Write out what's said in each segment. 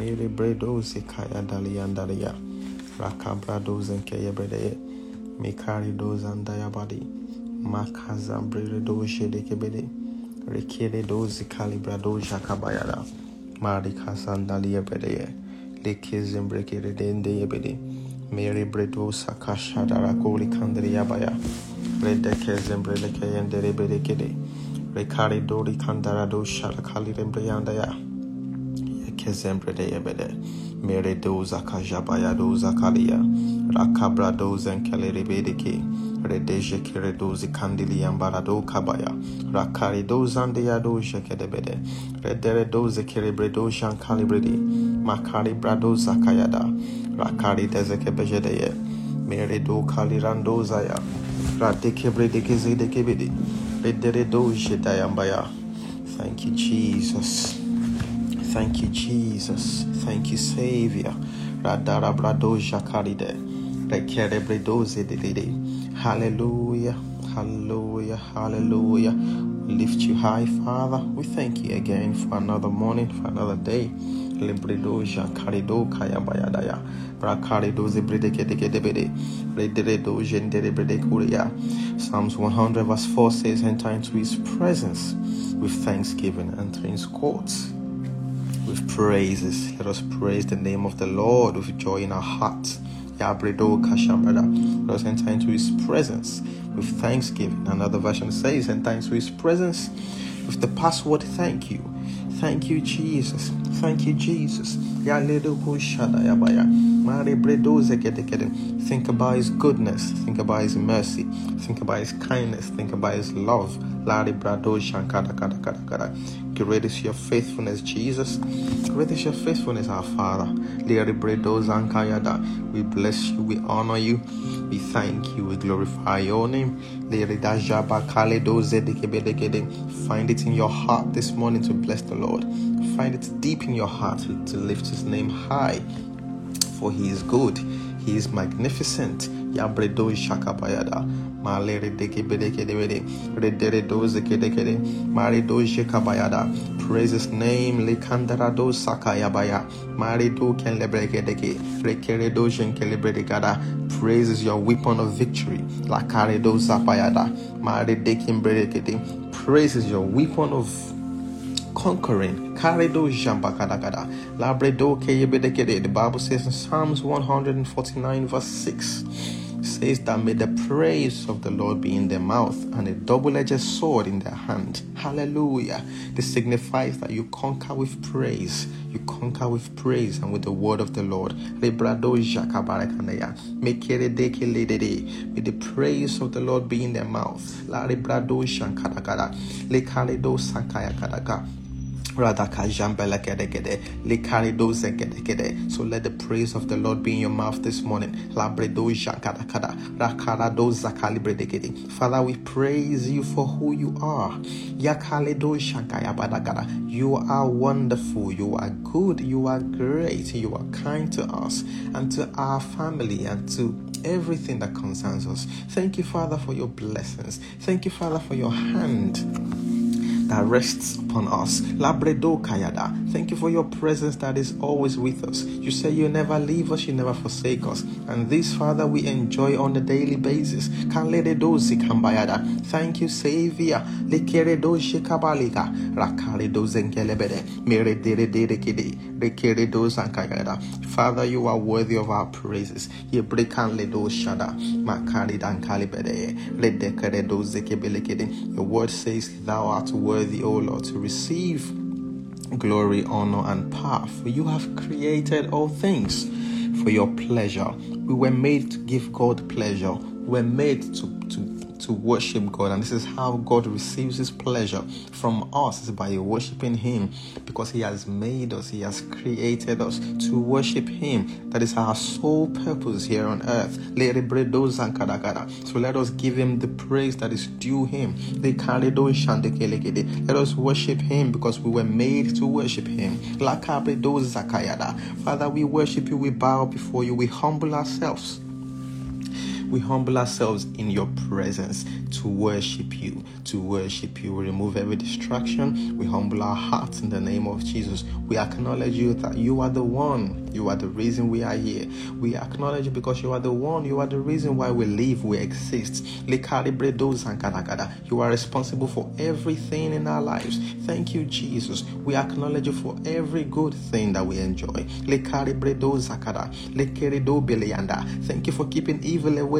milibredo sikaya daliandalia rakabra zenkeya brede mikari dozandayabadi makazambredo shedekebede rekere dozi kalibrado shakabayada marika sandalia brede lekizim brekere dendeyebede meri bredo sakashadara kolikandriyabaya bredekizim brelekeyendere bedekede rekari dori kandara do sharakali rembreyandaya Kezembre de yebede. Mere doza kajabaya doza kalia. Rakabra doza enkelere bedeke. Redeje kere dozi kandili ambarado kabaya. Rakari doza andeya doja kedebede. Redere doze kere bredo shankali bredi. Makari brado zakayada. Rakari dezeke bejedeye. Mere do kalirando zaya. Radeke bredeke zedeke bede. Redere doje dayambaya. Thank you, Jesus. Thank you, Jesus. Thank you, Savior. Hallelujah. Hallelujah. Hallelujah. We lift you high, Father. We thank you again for another morning, for another day. Libredo jakarido kayabayadaya. Brakarido zebredeke de gedebede. Rederedo jendere bredekuria. Psalms 100 verse 4 says, Enter into his presence with thanksgiving, enter his courts with praises. Let us praise the name of the Lord with joy in our hearts. Yabredo Kashambrada. Let us enter into his presence with thanksgiving. Another version says, enter into his presence with the password thank you. Thank you, Jesus. Thank you, Jesus. Think about his goodness. Think about his mercy. Think about his kindness. Think about his love. Great is your faithfulness, Jesus. Great is your faithfulness, our Father. We bless you. We honor you. We thank you. We glorify your name. Find it in your heart this morning to bless the Lord. Find it deep in your heart to, to lift his name high. For he is good. He is magnificent. Yabredo shakabayada. Malere deke bedeke debede. Redere doze kedekede. Mari doje kabayada. Praise his name. Mari do ken lebrekedeke. Rekere dojen kelebredegada. Praise is your weapon of victory. Lakare do zapayada. Mari dekin bredekede. Praise is your weapon of conquering. Karedo jambakadagada. Labredo keyebedekede. The Bible says in Psalms 149 verse 6 says that may the praise of the Lord be in their mouth and a double-edged sword in their hand. Hallelujah. This signifies that you conquer with praise. You conquer with praise and with the word of the Lord. May the praise of the Lord be in their mouth. So let the praise of the Lord be in your mouth this morning. Father, we praise you for who you are. You are wonderful. You are good. You are great. You are kind to us and to our family and to everything that concerns us. Thank you, Father, for your blessings. Thank you, Father, for your hand that rests upon us. Labredo Kayada. Thank you for your presence that is always with us. You say you never leave us, you never forsake us. And this, Father, we enjoy on a daily basis. Thank you, Savior. Father, you are worthy of our praises. Your word says, Thou art worthy, O Lord, to receive glory, honor, and power. For you have created all things for your pleasure. We were made to give God pleasure. We were made to, to to worship God, and this is how God receives His pleasure from us is by worshiping Him because He has made us, He has created us to worship Him. That is our sole purpose here on earth. So let us give Him the praise that is due Him. Let us worship Him because we were made to worship Him. Father, we worship you, we bow before you, we humble ourselves. We humble ourselves in your presence to worship you, to worship you. We remove every distraction. We humble our hearts in the name of Jesus. We acknowledge you that you are the one. You are the reason we are here. We acknowledge you because you are the one. You are the reason why we live, we exist. You are responsible for everything in our lives. Thank you, Jesus. We acknowledge you for every good thing that we enjoy. Thank you for keeping evil away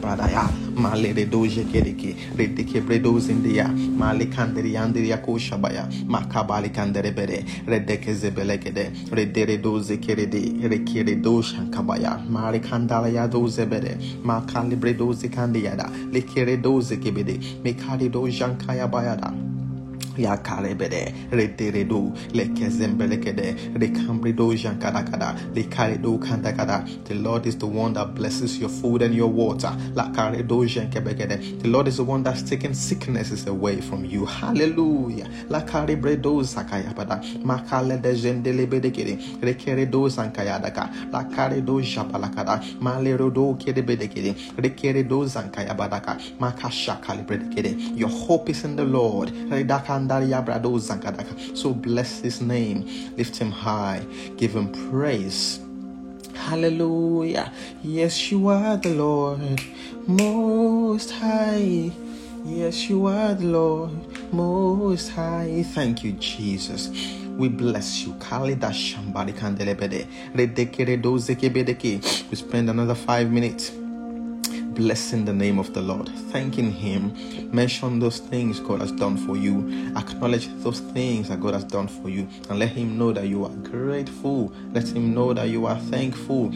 Rakabradaya, Malere doje kereke, Redeke bredos india, Malikandri Andria Koshabaya, Makabali Kanderebere, Redeke Zebelekede, Redere doze kerede, Rekere doshankabaya, Marikandalaya dozebere, Makalibre doze kandiada, Lekere doze kebede, Mekali dojankaya bayada ya kalebede reteredo le kezembelekede le kambrido jankadakada le karedo kandakada the Lord is the one that blesses your food and your water. La karedo jankebekede the Lord is the one that's taking sicknesses away from you. Hallelujah. La karebredo zakayabada makale de jendelebedekede rekeredo zankayadaka la karedo japalakada malerodo kedebedekede rekeredo zankayabadaka makashakalebedekede your hope is in the Lord. Redakanda so bless his name, lift him high, give him praise. Hallelujah. Yes, you are the Lord, most high. Yes, you are the Lord, most high. Thank you, Jesus. We bless you. We spend another five minutes blessing the name of the Lord, thanking Him. Mention those things God has done for you. Acknowledge those things that God has done for you. And let Him know that you are grateful. Let Him know that you are thankful.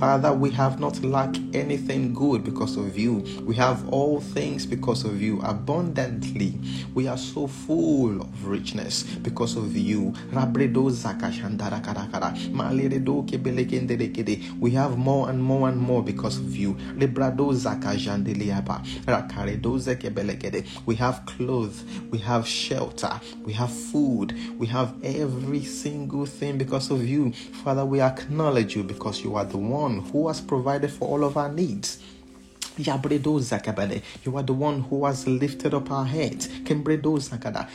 Father, we have not lacked anything good because of you. We have all things because of you abundantly. We are so full of richness because of you. We have more and more and more because of you. We have clothes, we have shelter, we have food, we have every single thing because of you. Father, we acknowledge you because you are the one who has provided for all of our needs. You are the one who has lifted up our heads.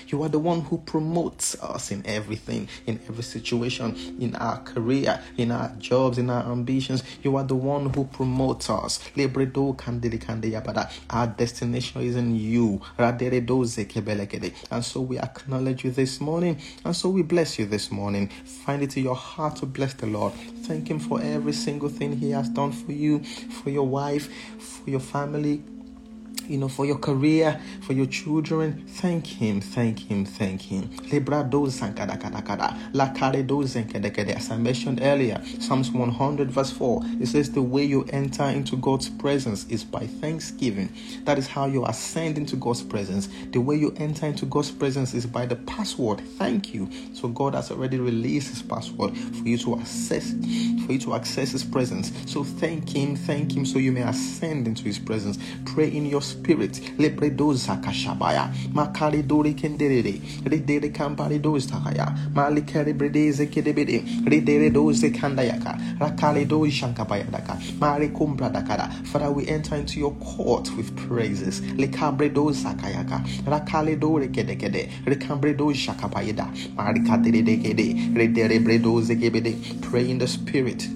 You are the one who promotes us in everything, in every situation, in our career, in our jobs, in our ambitions. You are the one who promotes us. Our destination is in you. And so we acknowledge you this morning. And so we bless you this morning. Find it in your heart to bless the Lord. Thank Him for every single thing He has done for you, for your wife, for your family, you know, for your career, for your children. Thank Him, thank Him, thank Him. As I mentioned earlier, Psalms 100, verse 4, it says, The way you enter into God's presence is by thanksgiving. That is how you ascend into God's presence. The way you enter into God's presence is by the password. Thank you. So God has already released His password for you to access, for you to access His presence. So thank Him, thank Him, so you may ascend into His presence. Pray in your spirit. Lepredosa kashabaya. Makali dori kenderere. Redere kampari dostahaya. Malikari bredeze kedebede. Redere doze kandayaka. Rakali do shankapayadaka. Mari kumbra dakara. Father, we enter into your court with praises. Lekabre dosa kayaka. Rakali dore kedekede. Rekambre do shakapayada. Marikadere dekede. Redere bredoze kebede. Pray in the spirit.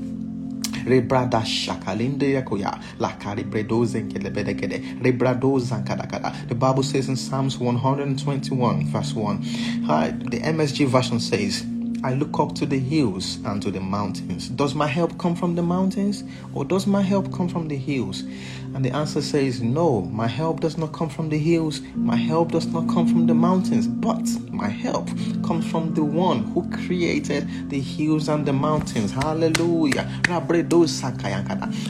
Rebrada shakalinde yakoya. Lakari bredozen kelebedekede. Rebradozan kadakada. The Bible says in Psalms 121, verse 1. Hi, the MSG version says, I look up to the hills and to the mountains. Does my help come from the mountains or does my help come from the hills? And the answer says, No, my help does not come from the hills, my help does not come from the mountains, but My help comes from the one who created the hills and the mountains. Hallelujah.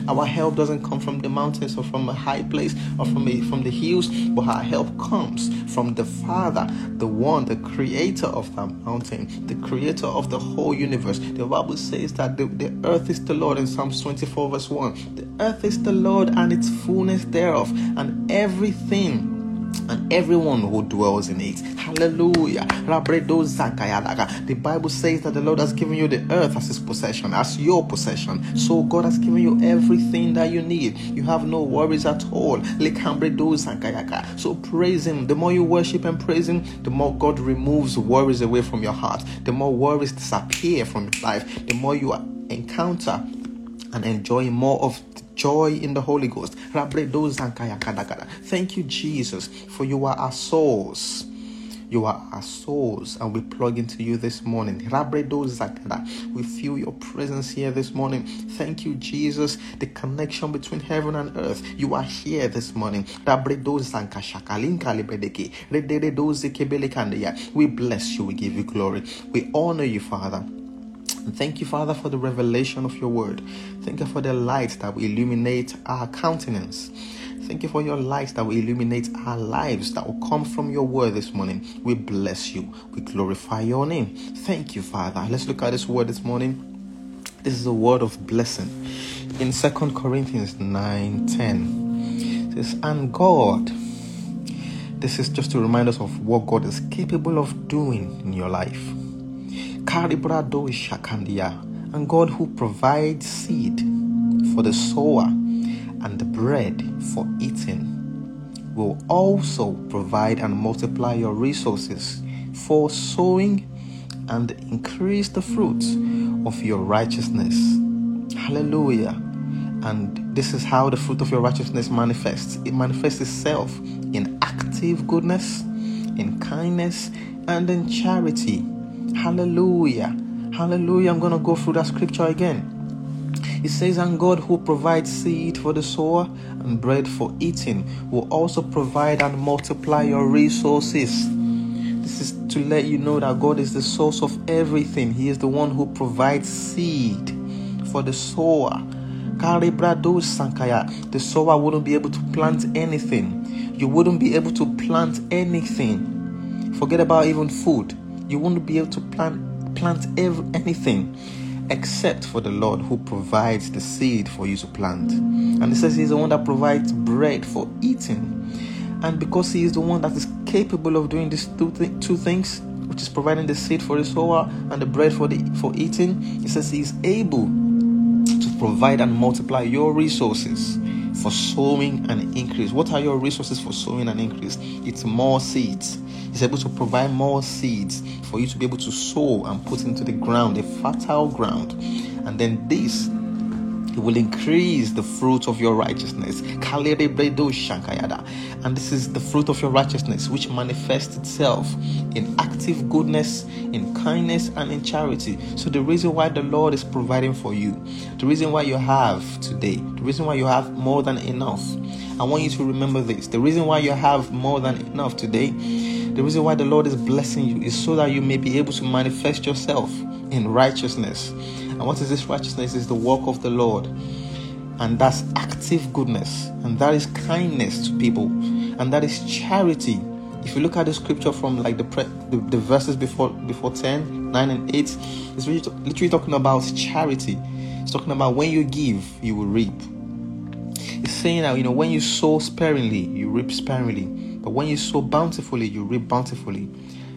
Our help doesn't come from the mountains or from a high place or from a, from the hills, but our help comes from the Father, the one, the creator of that mountain, the creator of the whole universe. The Bible says that the, the earth is the Lord in Psalms 24, verse 1. The earth is the Lord and its fullness thereof, and everything and everyone who dwells in it. Hallelujah. The Bible says that the Lord has given you the earth as his possession, as your possession. So God has given you everything that you need. You have no worries at all. So praise him. The more you worship and praise him, the more God removes worries away from your heart. The more worries disappear from your life. The more you encounter and enjoy more of joy in the Holy Ghost. Thank you, Jesus, for you are our souls. You are our souls, and we plug into you this morning. We feel your presence here this morning. Thank you, Jesus, the connection between heaven and earth. You are here this morning. We bless you, we give you glory. We honor you, Father. Thank you, Father, for the revelation of your word. Thank you for the light that will illuminate our countenance. Thank you for your light that will illuminate our lives that will come from your word this morning. We bless you. We glorify your name. Thank you, Father. Let's look at this word this morning. This is a word of blessing. In Second Corinthians 9 10, it says, And God, this is just to remind us of what God is capable of doing in your life. And God who provides seed for the sower and the bread for eating will also provide and multiply your resources for sowing and increase the fruits of your righteousness. Hallelujah. And this is how the fruit of your righteousness manifests it manifests itself in active goodness, in kindness, and in charity Hallelujah. Hallelujah. I'm going to go through that scripture again. It says, And God who provides seed for the sower and bread for eating will also provide and multiply your resources. This is to let you know that God is the source of everything. He is the one who provides seed for the sower. The sower wouldn't be able to plant anything. You wouldn't be able to plant anything. Forget about even food you won't be able to plant plant every, anything except for the Lord who provides the seed for you to plant. And it says He's the one that provides bread for eating. And because He is the one that is capable of doing these two, th- two things, which is providing the seed for the sower and the bread for the for eating, He says He is able to provide and multiply your resources for sowing and increase. What are your resources for sowing and increase? It's more seeds He's able to provide more seeds for you to be able to sow and put into the ground, a fertile ground. And then this he will increase the fruit of your righteousness. And this is the fruit of your righteousness, which manifests itself in active goodness, in kindness, and in charity. So, the reason why the Lord is providing for you, the reason why you have today, the reason why you have more than enough, I want you to remember this. The reason why you have more than enough today the reason why the Lord is blessing you is so that you may be able to manifest yourself in righteousness. And what is this righteousness? Is the work of the Lord. And that's active goodness. And that is kindness to people. And that is charity. If you look at the scripture from like the pre- the, the, verses before before 10, 9 and 8, it's really, literally talking about charity. It's talking about when you give, you will reap. It's saying that you know when you sow sparingly, you reap sparingly. But when you sow bountifully, you reap bountifully.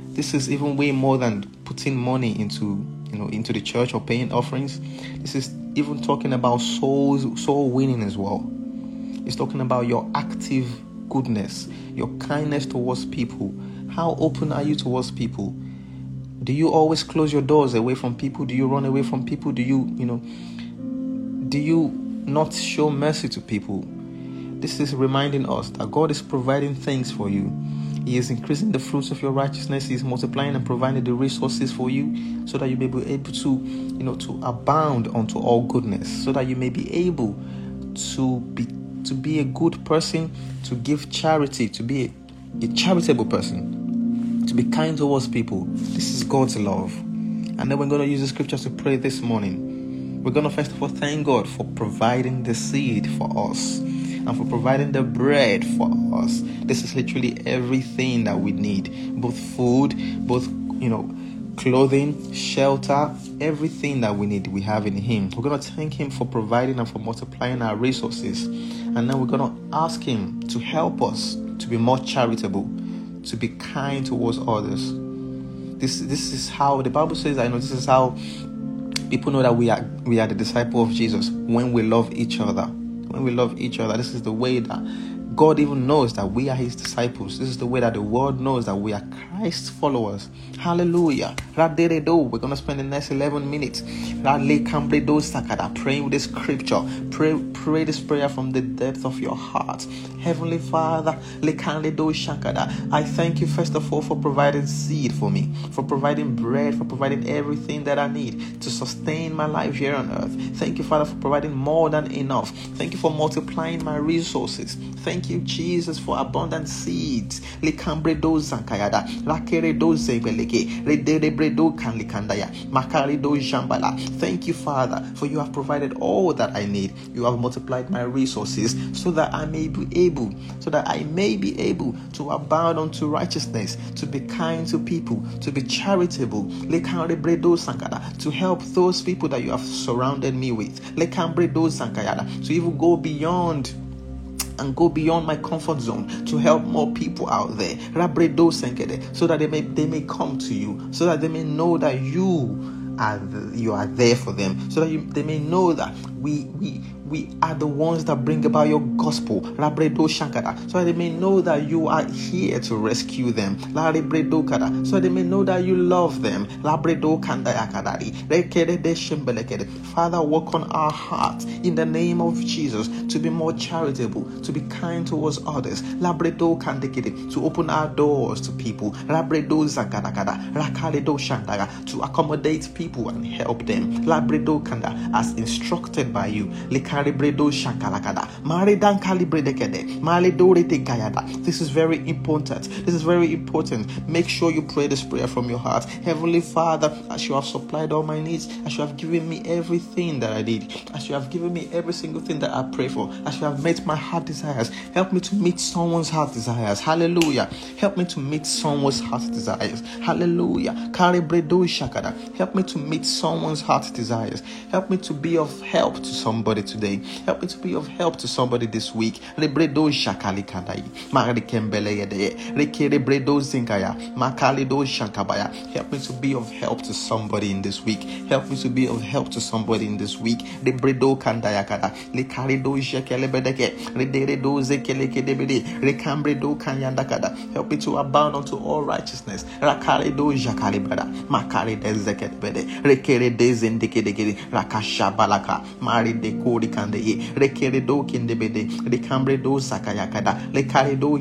This is even way more than putting money into you know into the church or paying offerings. This is even talking about souls, soul winning as well. It's talking about your active goodness, your kindness towards people. How open are you towards people? Do you always close your doors away from people? Do you run away from people? Do you, you know, do you not show mercy to people? This is reminding us that God is providing things for you. He is increasing the fruits of your righteousness. He is multiplying and providing the resources for you so that you may be able to, you know, to abound unto all goodness, so that you may be able to be to be a good person, to give charity, to be a, a charitable person, to be kind towards people. This is God's love. And then we're going to use the scriptures to pray this morning. We're going to first of all thank God for providing the seed for us and for providing the bread for us. This is literally everything that we need both food, both, you know, clothing, shelter, everything that we need, we have in Him. We're going to thank Him for providing and for multiplying our resources. And then we're going to ask Him to help us to be more charitable, to be kind towards others. This, this is how the Bible says, I know this is how people know that we are we are the disciple of Jesus when we love each other. When we love each other, this is the way that God even knows that we are His disciples. This is the way that the world knows that we are Christ's followers. Hallelujah. We're going to spend the next 11 minutes praying with the scripture. Pray, pray this prayer from the depth of your heart. Heavenly Father, I thank you first of all for providing seed for me, for providing bread, for providing everything that I need to sustain my life here on earth. Thank you, Father, for providing more than enough. Thank you for multiplying my resources. Thank Thank you, Jesus, for abundant seeds. Likambredo zankayada, lakeredo zebeleke, redebredo kanlikandaya, makarido jambala. Thank you, Father, for you have provided all that I need. You have multiplied my resources so that I may be able, so that I may be able to abound unto righteousness, to be kind to people, to be charitable, to help those people that you have surrounded me with, to even go beyond and go beyond my comfort zone to help more people out there. So that they may they may come to you, so that they may know that you are you are there for them, so that you, they may know that we we we are the ones that bring about your gospel. So that they may know that you are here to rescue them. So they may know that you love them. Father, work on our hearts in the name of Jesus to be more charitable, to be kind towards others. To open our doors to people. To accommodate people and help them. As instructed by you calibredo shakalakada. Maridan calibredekede. Maledore te gayada. This is very important. This is very important. Make sure you pray this prayer from your heart. Heavenly Father, as you have supplied all my needs, as you have given me everything that I need, as you have given me every single thing that I pray for, as you have met my heart desires, help me to meet someone's heart desires. Hallelujah. Help me to meet someone's heart desires. Hallelujah. Calibredo shakada. Help me to meet someone's heart desires. Help me to be of help to somebody today today. Help me to be of help to somebody this week. Lebredo shakali kandai. Mari kembele yede. Rekere bredo zinkaya. Makali do shankabaya. Help me to be of help to somebody in this week. Help me to be of help to somebody in this week. Lebredo kandaya kada. Lekari do shekele bedeke. Redere do zekele kedebede. Rekambre do kanyanda kada. Help me to abound unto all righteousness. Rakari do jakali brada. Makari de zeket bede. Rekere de zendeke degede. Rakashabalaka. Mari de kori ye rekere do rekambre do do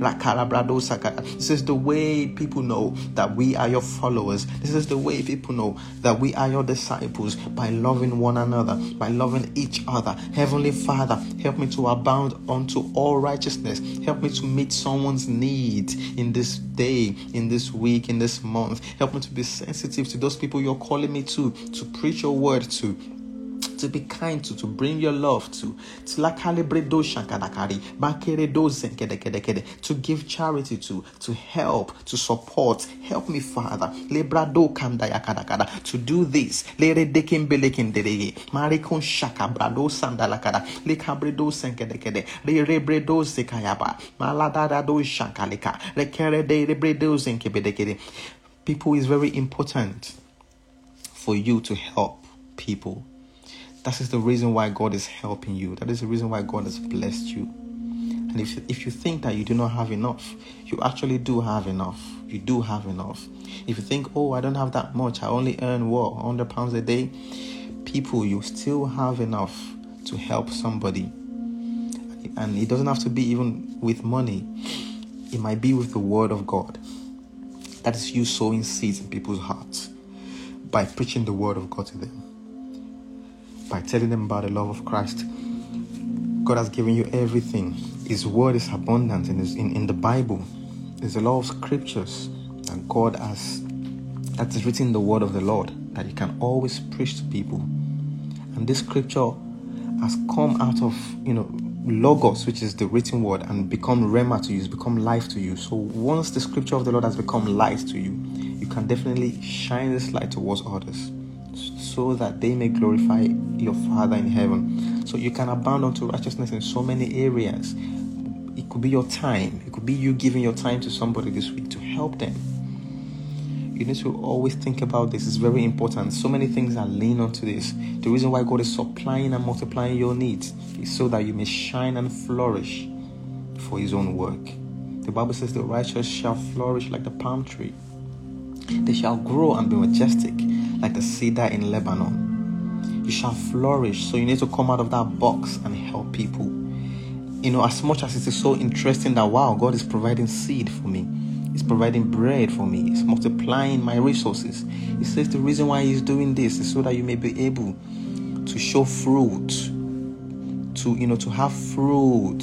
rakarabra do this is the way people know that we are your followers. This is the way people know that we are your disciples by loving one another by loving each other. Heavenly father help me to abound unto all righteousness. Help me to meet someone's need in this day in this week in this month. Help me to be sensitive to those people you're calling me to to preach your word to to be kind to, to bring your love to, to to give charity to, to help, to support. Help me, Father. To do this. People is very important for you to help people that is the reason why God is helping you. That is the reason why God has blessed you. And if, if you think that you do not have enough, you actually do have enough. You do have enough. If you think, oh, I don't have that much, I only earn what, 100 pounds a day, people, you still have enough to help somebody. And it doesn't have to be even with money, it might be with the word of God. That is you sowing seeds in people's hearts by preaching the word of God to them by telling them about the love of Christ. God has given you everything. His word is abundant in, his, in, in the Bible. There's a lot of scriptures that God has that is written in the word of the Lord that you can always preach to people. And this scripture has come out of you know logos, which is the written word, and become rhema to you, it's become life to you. So once the scripture of the Lord has become light to you, you can definitely shine this light towards others so that they may glorify your Father in heaven. So you can abound unto righteousness in so many areas. It could be your time, it could be you giving your time to somebody this week to help them. You need to always think about this. It's very important. So many things are lean onto this. The reason why God is supplying and multiplying your needs is so that you may shine and flourish for His own work. The Bible says the righteous shall flourish like the palm tree. They shall grow and be majestic like the cedar in Lebanon. You shall flourish. So you need to come out of that box and help people. You know, as much as it is so interesting that wow, God is providing seed for me, He's providing bread for me, He's multiplying my resources. He says the reason why He's doing this is so that you may be able to show fruit, to you know, to have fruit,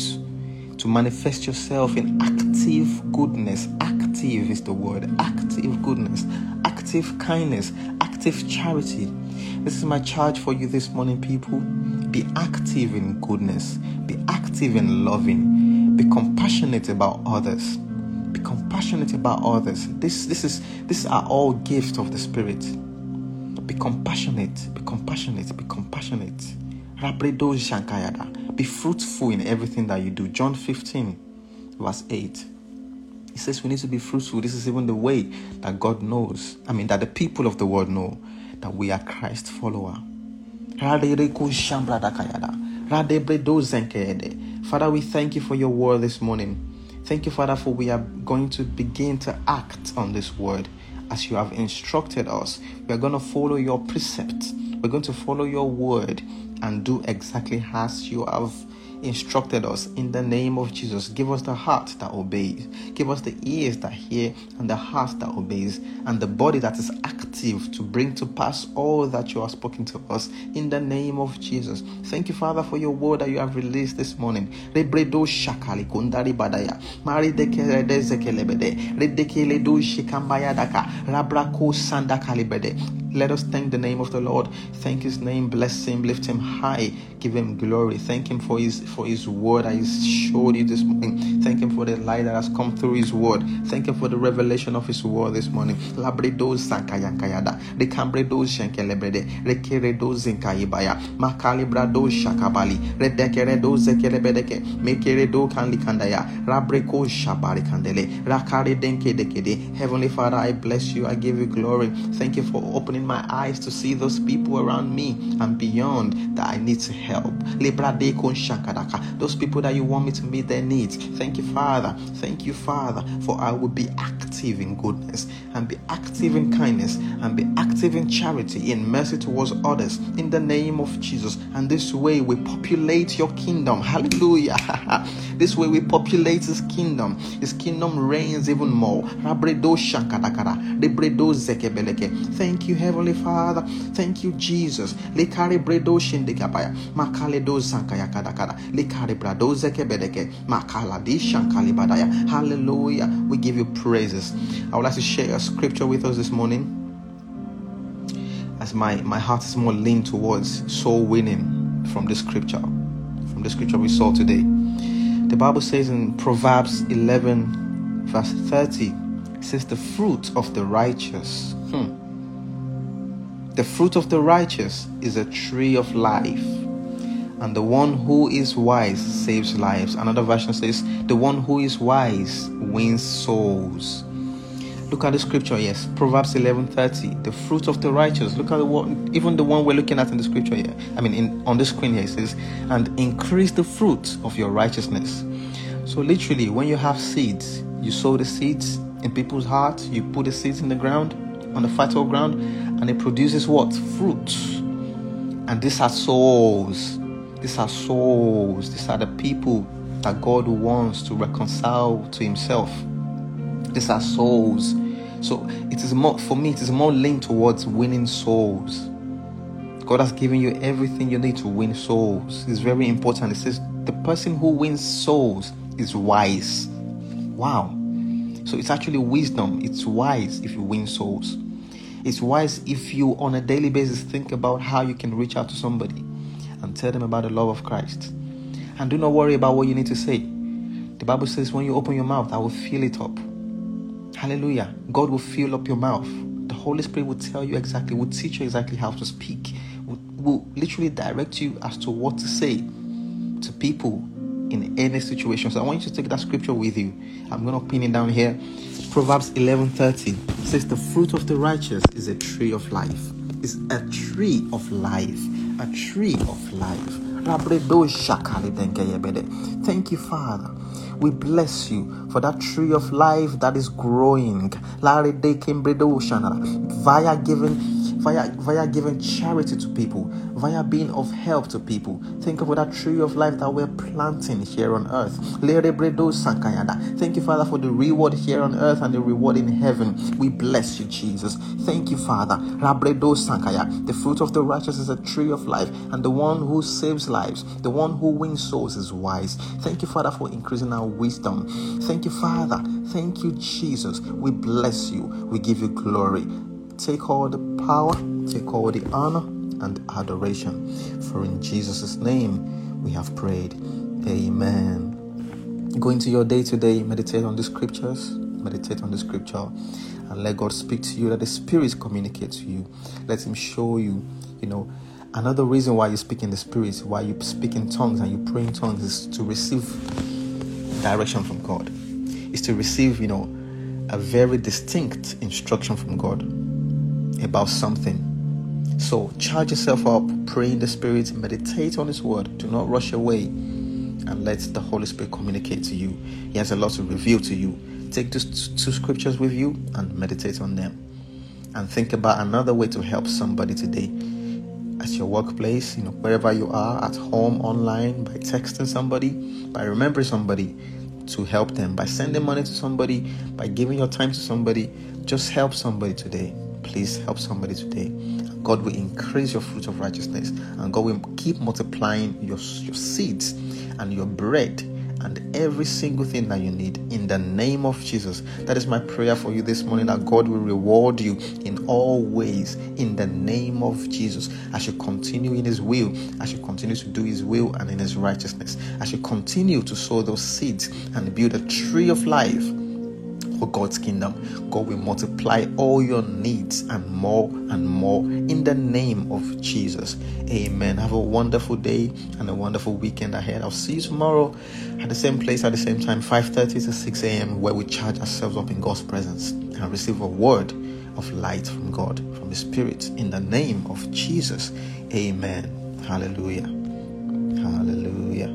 to manifest yourself in active goodness. Active is the word. Active goodness, active kindness, active charity. This is my charge for you this morning, people. Be active in goodness, be active in loving, be compassionate about others. Be compassionate about others. This this is these are all gifts of the spirit. Be compassionate, be compassionate, be compassionate. Be fruitful in everything that you do. John 15, verse 8. He says we need to be fruitful. This is even the way that God knows. I mean, that the people of the world know that we are Christ follower. Father, we thank you for your word this morning. Thank you, Father, for we are going to begin to act on this word as you have instructed us. We are going to follow your precepts. We're going to follow your word and do exactly as you have instructed us in the name of Jesus. Give us the heart that obeys, give us the ears that hear, and the heart that obeys, and the body that is active to bring to pass all that you have spoken to us in the name of Jesus. Thank you, Father, for your word that you have released this morning. badaya. Let us thank the name of the Lord. Thank his name, bless him, lift him high, give him glory. Thank him for his for his word that he's showed you this morning. Thank him for the light that has come through his word. Thank him for the revelation of his word this morning. Heavenly Father, I bless you. I give you glory. Thank you for opening my eyes to see those people around me and beyond that I need to help. Those people that you want me to meet their needs. Thank you, Father. Thank you, Father, for I will be active in goodness and be active in kindness and be active in charity, in mercy towards others in the name of Jesus. And this way we populate your kingdom. Hallelujah. this way we populate his kingdom. His kingdom reigns even more. Thank you, Heavenly Father. Thank you, Jesus. Hallelujah. We give you praises. I would like to share a scripture with us this morning. As my, my heart is more leaned towards soul winning from the scripture. From the scripture we saw today. The Bible says in Proverbs 11, verse 30, it says, The fruit of the righteous. Hmm the fruit of the righteous is a tree of life, and the one who is wise saves lives. Another version says, The one who is wise wins souls. Look at the scripture, yes. Proverbs 11:30. The fruit of the righteous. Look at the one, even the one we're looking at in the scripture here. I mean, in, on the screen here it says, and increase the fruit of your righteousness. So literally, when you have seeds, you sow the seeds in people's hearts, you put the seeds in the ground, on the fertile ground and it produces what? Fruits. And these are souls. These are souls. These are the people that God wants to reconcile to Himself. These are souls. So it is more, for me, it is more linked towards winning souls. God has given you everything you need to win souls. It's very important. It says the person who wins souls is wise. Wow. So it's actually wisdom. It's wise if you win souls. It's wise if you, on a daily basis, think about how you can reach out to somebody and tell them about the love of Christ. And do not worry about what you need to say. The Bible says, when you open your mouth, I will fill it up. Hallelujah. God will fill up your mouth. The Holy Spirit will tell you exactly, will teach you exactly how to speak, will, will literally direct you as to what to say to people in any situation. So I want you to take that scripture with you. I'm to pin it down here. Proverbs 11:30 says the fruit of the righteous is a tree of life. Is a tree of life. A tree of life. Thank you, Father. We bless you for that tree of life that is growing. Via giving via, via giving charity to people, via being of help to people. Think of that tree of life that we're planting here on earth. Thank you, Father, for the reward here on earth and the reward in heaven. We bless you, Jesus. Thank you, Father. The fruit of the righteous is a tree of life, and the one who saves lives, the one who wins souls is wise. Thank you, Father, for increasing our wisdom. Thank you, Father. Thank you, Jesus. We bless you. We give you glory. Take all the power, take all the honor and adoration. For in Jesus' name we have prayed. Amen. Go into your day today, meditate on the scriptures, meditate on the scripture, and let God speak to you, let the Spirit communicate to you. Let Him show you, you know. Another reason why you speak in the Spirit, why you speak in tongues and you pray in tongues is to receive direction from God, is to receive, you know, a very distinct instruction from God about something. So charge yourself up, pray in the Spirit, meditate on His Word. Do not rush away and let the Holy Spirit communicate to you. He has a lot to reveal to you. Take these two scriptures with you and meditate on them. And think about another way to help somebody today at your workplace, you know, wherever you are, at home, online, by texting somebody, by remembering somebody to help them, by sending money to somebody, by giving your time to somebody. Just help somebody today please help somebody today. God will increase your fruit of righteousness and God will keep multiplying your, your seeds and your bread and every single thing that you need in the name of Jesus. That is my prayer for you this morning that God will reward you in all ways in the name of Jesus. I you continue in His will, I you continue to do His will and in His righteousness, I you continue to sow those seeds and build a tree of life for God's kingdom. God will multiply all your needs and more and more in the name of Jesus. Amen. Have a wonderful day and a wonderful weekend ahead. I'll see you tomorrow at the same place at the same time, 5:30 to 6 a.m., where we charge ourselves up in God's presence and receive a word of light from God, from the Spirit, in the name of Jesus. Amen. Hallelujah. Hallelujah.